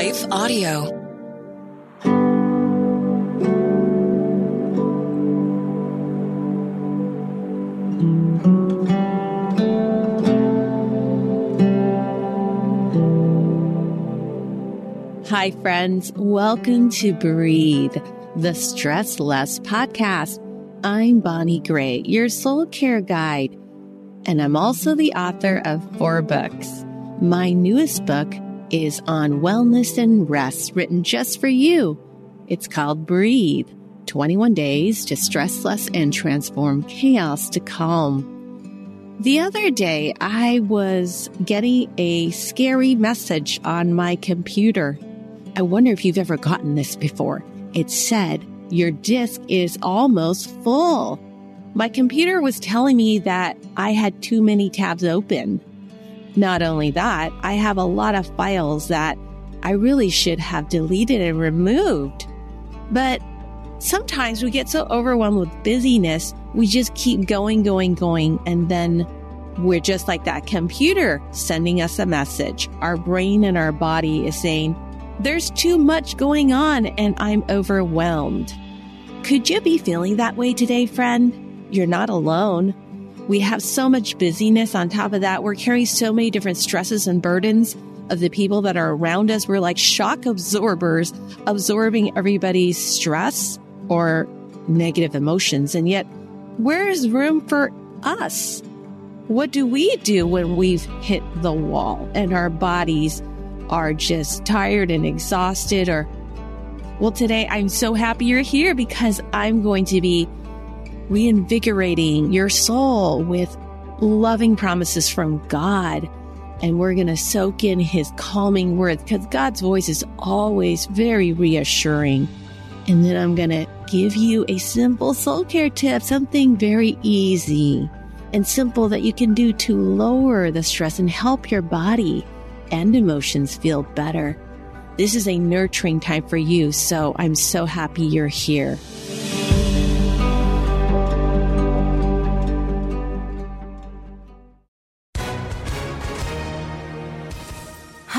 Life Audio. Hi, friends. Welcome to Breathe, the Stress Less podcast. I'm Bonnie Gray, your soul care guide, and I'm also the author of four books. My newest book is on wellness and rest, written just for you. It's called Breathe 21 Days to Stress Less and Transform Chaos to Calm. The other day, I was getting a scary message on my computer. I wonder if you've ever gotten this before. It said, Your disk is almost full. My computer was telling me that I had too many tabs open. Not only that, I have a lot of files that I really should have deleted and removed. But sometimes we get so overwhelmed with busyness, we just keep going, going, going, and then we're just like that computer sending us a message. Our brain and our body is saying, there's too much going on and I'm overwhelmed. Could you be feeling that way today, friend? You're not alone. We have so much busyness on top of that. We're carrying so many different stresses and burdens of the people that are around us. We're like shock absorbers, absorbing everybody's stress or negative emotions. And yet, where is room for us? What do we do when we've hit the wall and our bodies are just tired and exhausted or well, today I'm so happy you're here because I'm going to be reinvigorating your soul with loving promises from God. And we're going to soak in his calming words because God's voice is always very reassuring. And then I'm going to give you a simple soul care tip, something very easy and simple that you can do to lower the stress and help your body and emotions feel better. This is a nurturing time for you, so I'm so happy you're here.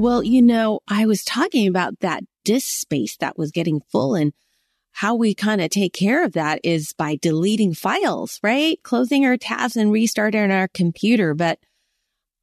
Well, you know, I was talking about that disk space that was getting full and how we kind of take care of that is by deleting files, right? Closing our tabs and restarting our computer. But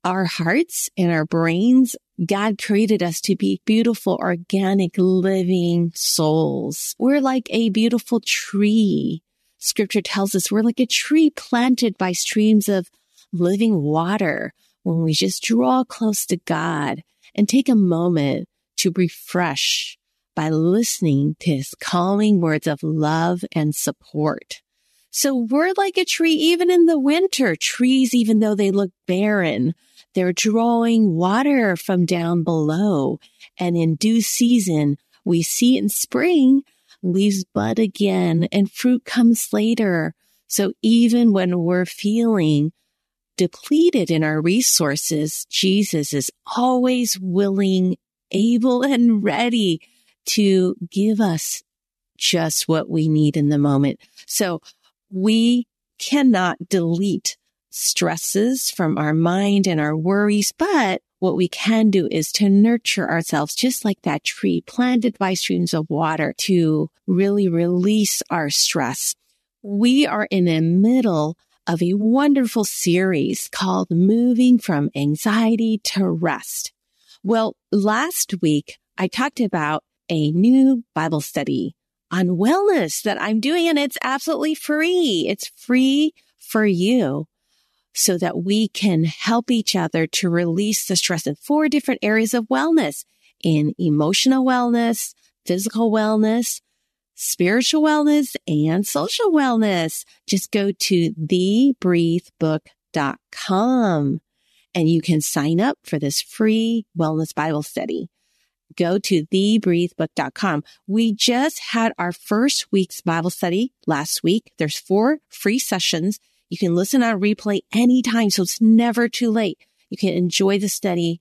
our hearts and our brains, God created us to be beautiful, organic, living souls. We're like a beautiful tree. Scripture tells us we're like a tree planted by streams of living water when we just draw close to God and take a moment to refresh by listening to his calming words of love and support. So we're like a tree even in the winter. Trees, even though they look barren, they're drawing water from down below. And in due season, we see in spring leaves bud again and fruit comes later. So even when we're feeling depleted in our resources, Jesus is always willing, able and ready to give us just what we need in the moment. So we cannot delete stresses from our mind and our worries, but what we can do is to nurture ourselves just like that tree planted by streams of water to really release our stress. We are in the middle of a wonderful series called Moving from Anxiety to Rest. Well, last week I talked about a new Bible study on wellness that I'm doing and it's absolutely free. It's free for you so that we can help each other to release the stress in four different areas of wellness in emotional wellness, physical wellness, spiritual wellness, and social wellness. Just go to thebreathebook.com and you can sign up for this free wellness Bible study. Go to thebreathebook.com. We just had our first week's Bible study last week. There's four free sessions. You can listen on replay anytime. So it's never too late. You can enjoy the study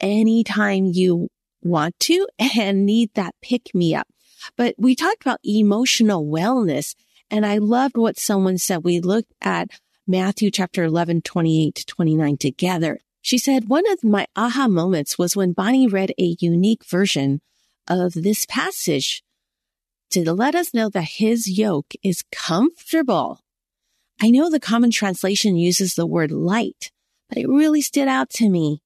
anytime you want to and need that pick me up. But we talked about emotional wellness and I loved what someone said. We looked at Matthew chapter 11, 28 to 29 together. She said, one of my aha moments was when Bonnie read a unique version of this passage to let us know that his yoke is comfortable. I know the common translation uses the word light, but it really stood out to me.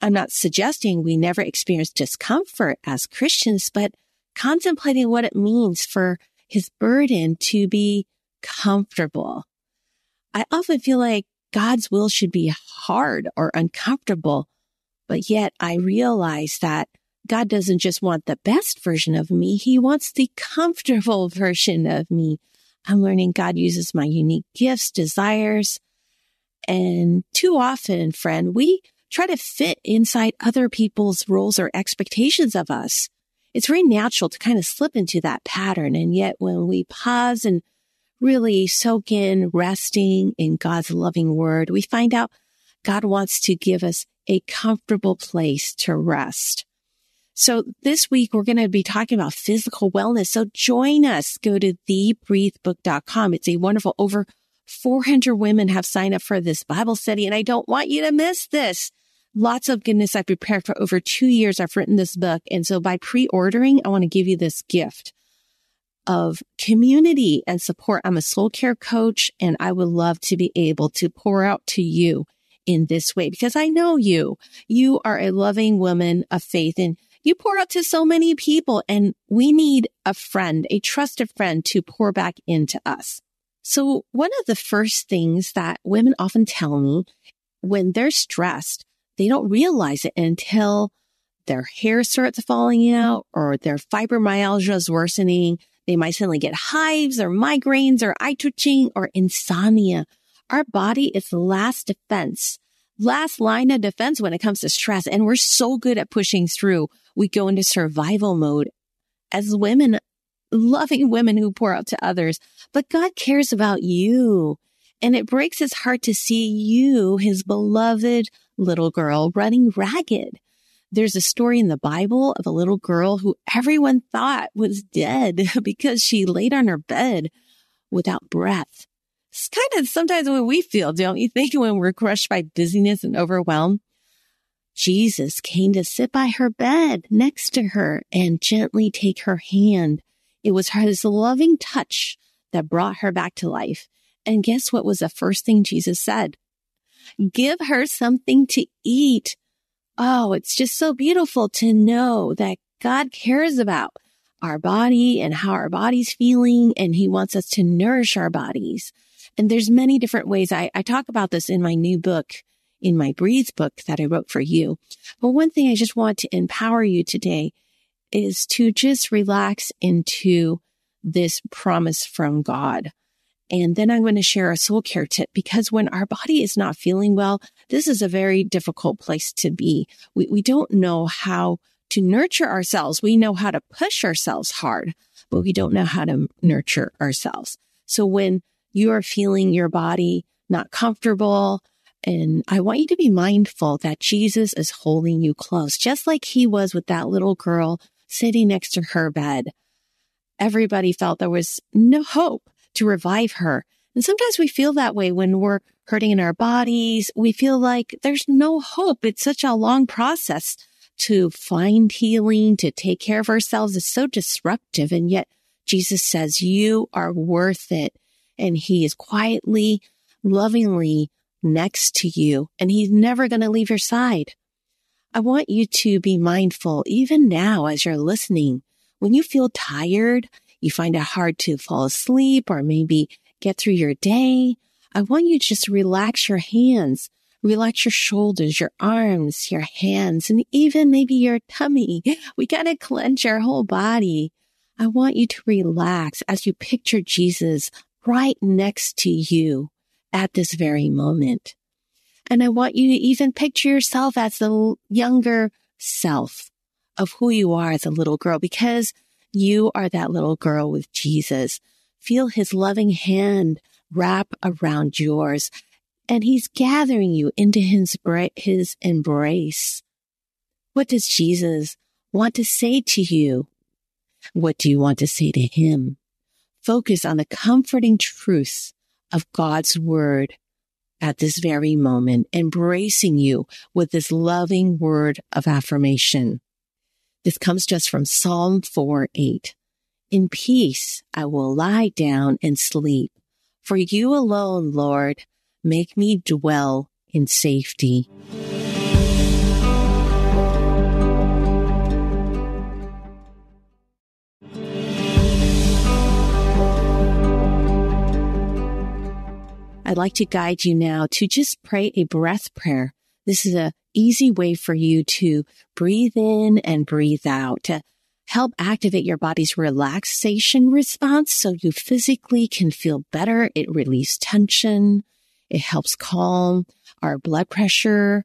I'm not suggesting we never experience discomfort as Christians, but contemplating what it means for his burden to be comfortable. I often feel like God's will should be hard or uncomfortable, but yet I realize that God doesn't just want the best version of me. He wants the comfortable version of me. I'm learning God uses my unique gifts, desires, and too often, friend, we try to fit inside other people's roles or expectations of us. It's very natural to kind of slip into that pattern. And yet when we pause and really soak in resting in God's loving word, we find out God wants to give us a comfortable place to rest. So this week we're going to be talking about physical wellness. So join us. Go to thebreathebook.com. It's a wonderful over 400 women have signed up for this Bible study and I don't want you to miss this. Lots of goodness I've prepared for over two years. I've written this book. And so by pre-ordering, I want to give you this gift of community and support. I'm a soul care coach and I would love to be able to pour out to you in this way because I know you. You are a loving woman of faith and you pour out to so many people and we need a friend, a trusted friend to pour back into us. So one of the first things that women often tell me when they're stressed, they don't realize it until their hair starts falling mm-hmm. out or their fibromyalgia is worsening they might suddenly get hives or migraines or eye twitching or insomnia. Our body is the last defense, last line of defense when it comes to stress. And we're so good at pushing through. We go into survival mode as women, loving women who pour out to others. But God cares about you. And it breaks his heart to see you, his beloved little girl, running ragged. There's a story in the Bible of a little girl who everyone thought was dead because she laid on her bed without breath. It's kind of sometimes what we feel, don't you think, when we're crushed by busyness and overwhelmed? Jesus came to sit by her bed next to her and gently take her hand. It was his loving touch that brought her back to life. And guess what was the first thing Jesus said? Give her something to eat. Oh, it's just so beautiful to know that God cares about our body and how our body's feeling and he wants us to nourish our bodies. And there's many different ways. I, I talk about this in my new book, in my Breathe book that I wrote for you. But one thing I just want to empower you today is to just relax into this promise from God. And then I'm going to share a soul care tip because when our body is not feeling well, this is a very difficult place to be. We, we don't know how to nurture ourselves. We know how to push ourselves hard, but we don't know how to nurture ourselves. So when you are feeling your body not comfortable, and I want you to be mindful that Jesus is holding you close, just like he was with that little girl sitting next to her bed. Everybody felt there was no hope to revive her. And sometimes we feel that way when we're hurting in our bodies. We feel like there's no hope. It's such a long process to find healing, to take care of ourselves. It's so disruptive. And yet Jesus says you are worth it. And he is quietly, lovingly next to you. And he's never going to leave your side. I want you to be mindful, even now as you're listening, when you feel tired, you find it hard to fall asleep or maybe get through your day. I want you to just relax your hands, relax your shoulders, your arms, your hands, and even maybe your tummy. We got to clench our whole body. I want you to relax as you picture Jesus right next to you at this very moment. And I want you to even picture yourself as the younger self of who you are as a little girl because you are that little girl with Jesus. Feel his loving hand wrap around yours and he's gathering you into his, his embrace. What does Jesus want to say to you? What do you want to say to him? Focus on the comforting truths of God's word at this very moment, embracing you with this loving word of affirmation. This comes just from Psalm 4 8. In peace, I will lie down and sleep. For you alone, Lord, make me dwell in safety. I'd like to guide you now to just pray a breath prayer. This is a easy way for you to breathe in and breathe out to help activate your body's relaxation response so you physically can feel better. It relieves tension. It helps calm our blood pressure,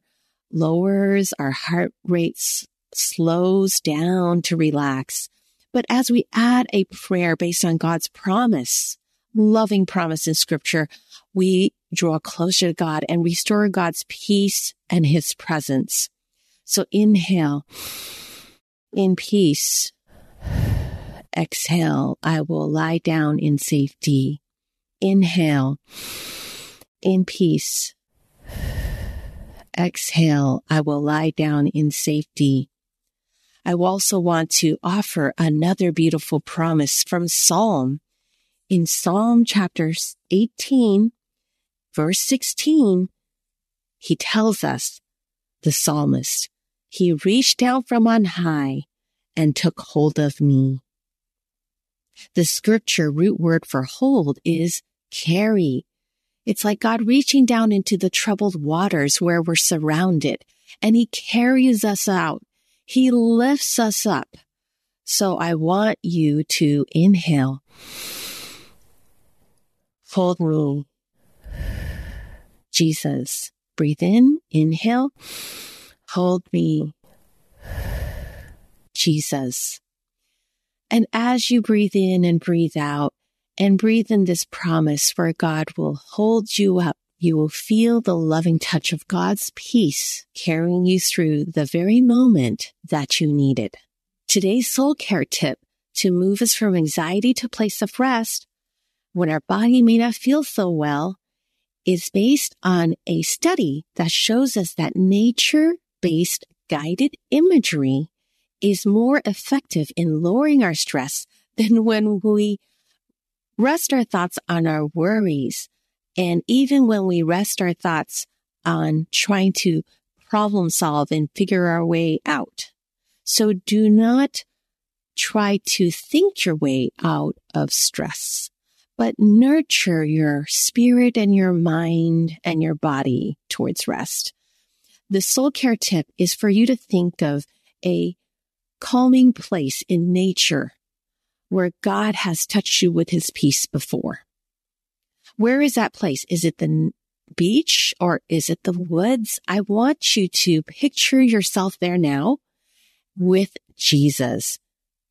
lowers our heart rates, slows down to relax. But as we add a prayer based on God's promise, loving promise in scripture, we draw closer to God and restore God's peace and his presence. So inhale in peace. Exhale. I will lie down in safety. Inhale in peace. Exhale. I will lie down in safety. I also want to offer another beautiful promise from Psalm in Psalm chapter 18, verse 16, he tells us, the psalmist, he reached down from on high and took hold of me. The scripture root word for hold is carry. It's like God reaching down into the troubled waters where we're surrounded and he carries us out. He lifts us up. So I want you to inhale Hold me. Jesus. Breathe in, inhale. Hold me. Jesus. And as you breathe in and breathe out and breathe in this promise where God will hold you up, you will feel the loving touch of God's peace carrying you through the very moment that you need it. Today's soul care tip to move us from anxiety to place of rest when our body may not feel so well is based on a study that shows us that nature based guided imagery is more effective in lowering our stress than when we rest our thoughts on our worries. And even when we rest our thoughts on trying to problem solve and figure our way out. So do not try to think your way out of stress but nurture your spirit and your mind and your body towards rest. The soul care tip is for you to think of a calming place in nature where God has touched you with his peace before. Where is that place? Is it the beach or is it the woods? I want you to picture yourself there now with Jesus.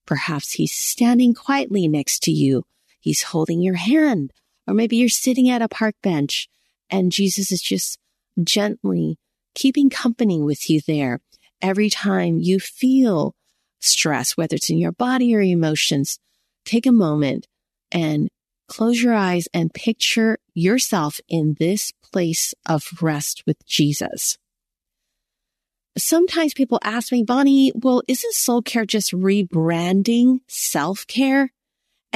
Perhaps he's standing quietly next to you He's holding your hand. Or maybe you're sitting at a park bench and Jesus is just gently keeping company with you there. Every time you feel stress, whether it's in your body or emotions, take a moment and close your eyes and picture yourself in this place of rest with Jesus. Sometimes people ask me, Bonnie, well, isn't soul care just rebranding self care?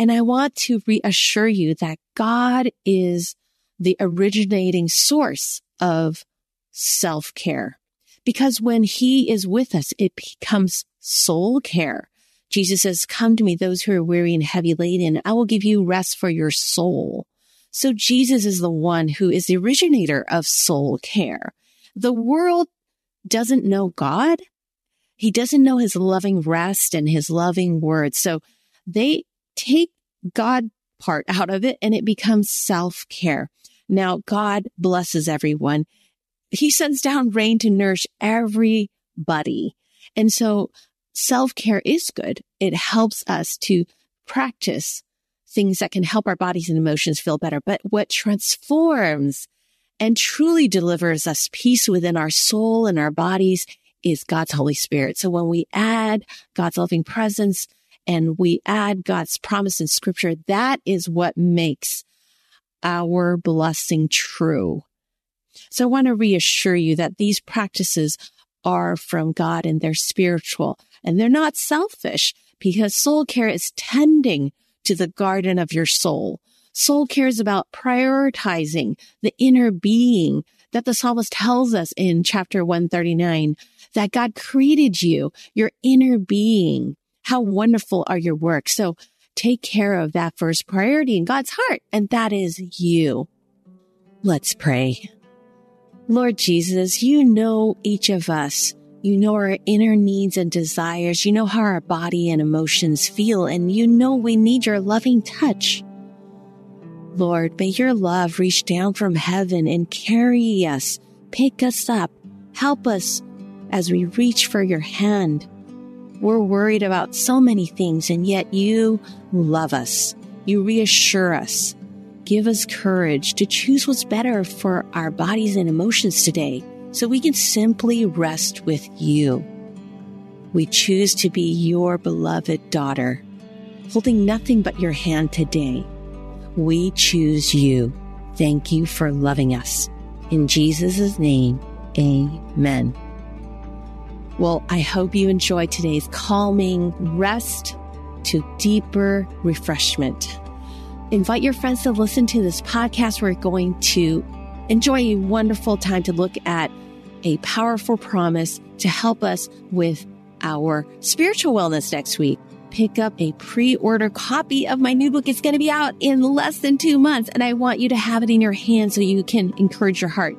And I want to reassure you that God is the originating source of self care. Because when he is with us, it becomes soul care. Jesus says, come to me, those who are weary and heavy laden. I will give you rest for your soul. So Jesus is the one who is the originator of soul care. The world doesn't know God. He doesn't know his loving rest and his loving word. So they take God part out of it and it becomes self care. Now God blesses everyone. He sends down rain to nourish everybody. And so self care is good. It helps us to practice things that can help our bodies and emotions feel better. But what transforms and truly delivers us peace within our soul and our bodies is God's Holy Spirit. So when we add God's loving presence and we add God's promise in scripture, that is what makes our blessing true. So I want to reassure you that these practices are from God and they're spiritual and they're not selfish because soul care is tending to the garden of your soul. Soul care is about prioritizing the inner being that the psalmist tells us in chapter 139 that God created you, your inner being. How wonderful are your works. So take care of that first priority in God's heart, and that is you. Let's pray. Lord Jesus, you know each of us. You know our inner needs and desires. You know how our body and emotions feel, and you know we need your loving touch. Lord, may your love reach down from heaven and carry us, pick us up, help us as we reach for your hand. We're worried about so many things, and yet you love us. You reassure us give us courage to choose what's better for our bodies and emotions today so we can simply rest with you. We choose to be your beloved daughter, holding nothing but your hand today. We choose you. Thank you for loving us. In Jesus' name, amen. Well, I hope you enjoy today's calming rest to deeper refreshment invite your friends to listen to this podcast. We're going to enjoy a wonderful time to look at a powerful promise to help us with our spiritual wellness next week. Pick up a pre-order copy of my new book. It's going to be out in less than two months and I want you to have it in your hand so you can encourage your heart.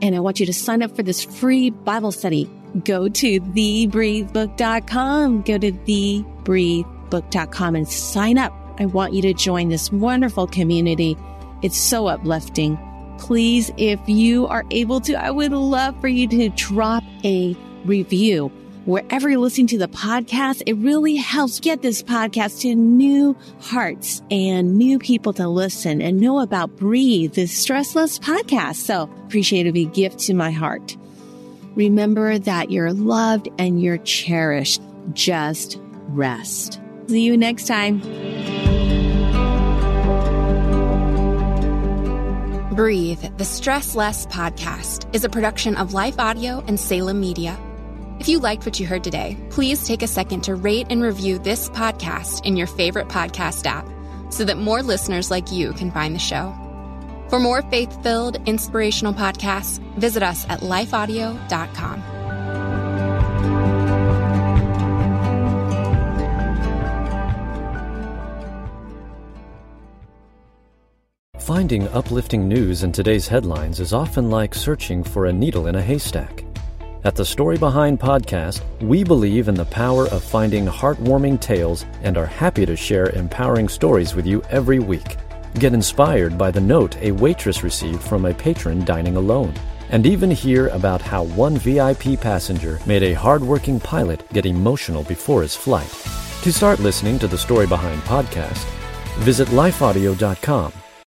And I want you to sign up for this free Bible study. Go to thebreathebook.com. Go to thebreathebook.com and sign up I want you to join this wonderful community. It's so uplifting. Please, if you are able to, I would love for you to drop a review wherever you're listening to the podcast. It really helps get this podcast to new hearts and new people to listen and know about Breathe, the stressless podcast. So appreciate it. Be a gift to my heart. Remember that you're loved and you're cherished. Just rest. See you next time. Breathe, the Stress Less podcast, is a production of Life Audio and Salem Media. If you liked what you heard today, please take a second to rate and review this podcast in your favorite podcast app so that more listeners like you can find the show. For more faith filled, inspirational podcasts, visit us at lifeaudio.com. Finding uplifting news in today's headlines is often like searching for a needle in a haystack. At the Story Behind podcast, we believe in the power of finding heartwarming tales and are happy to share empowering stories with you every week. Get inspired by the note a waitress received from a patron dining alone, and even hear about how one VIP passenger made a hardworking pilot get emotional before his flight. To start listening to the Story Behind podcast, visit lifeaudio.com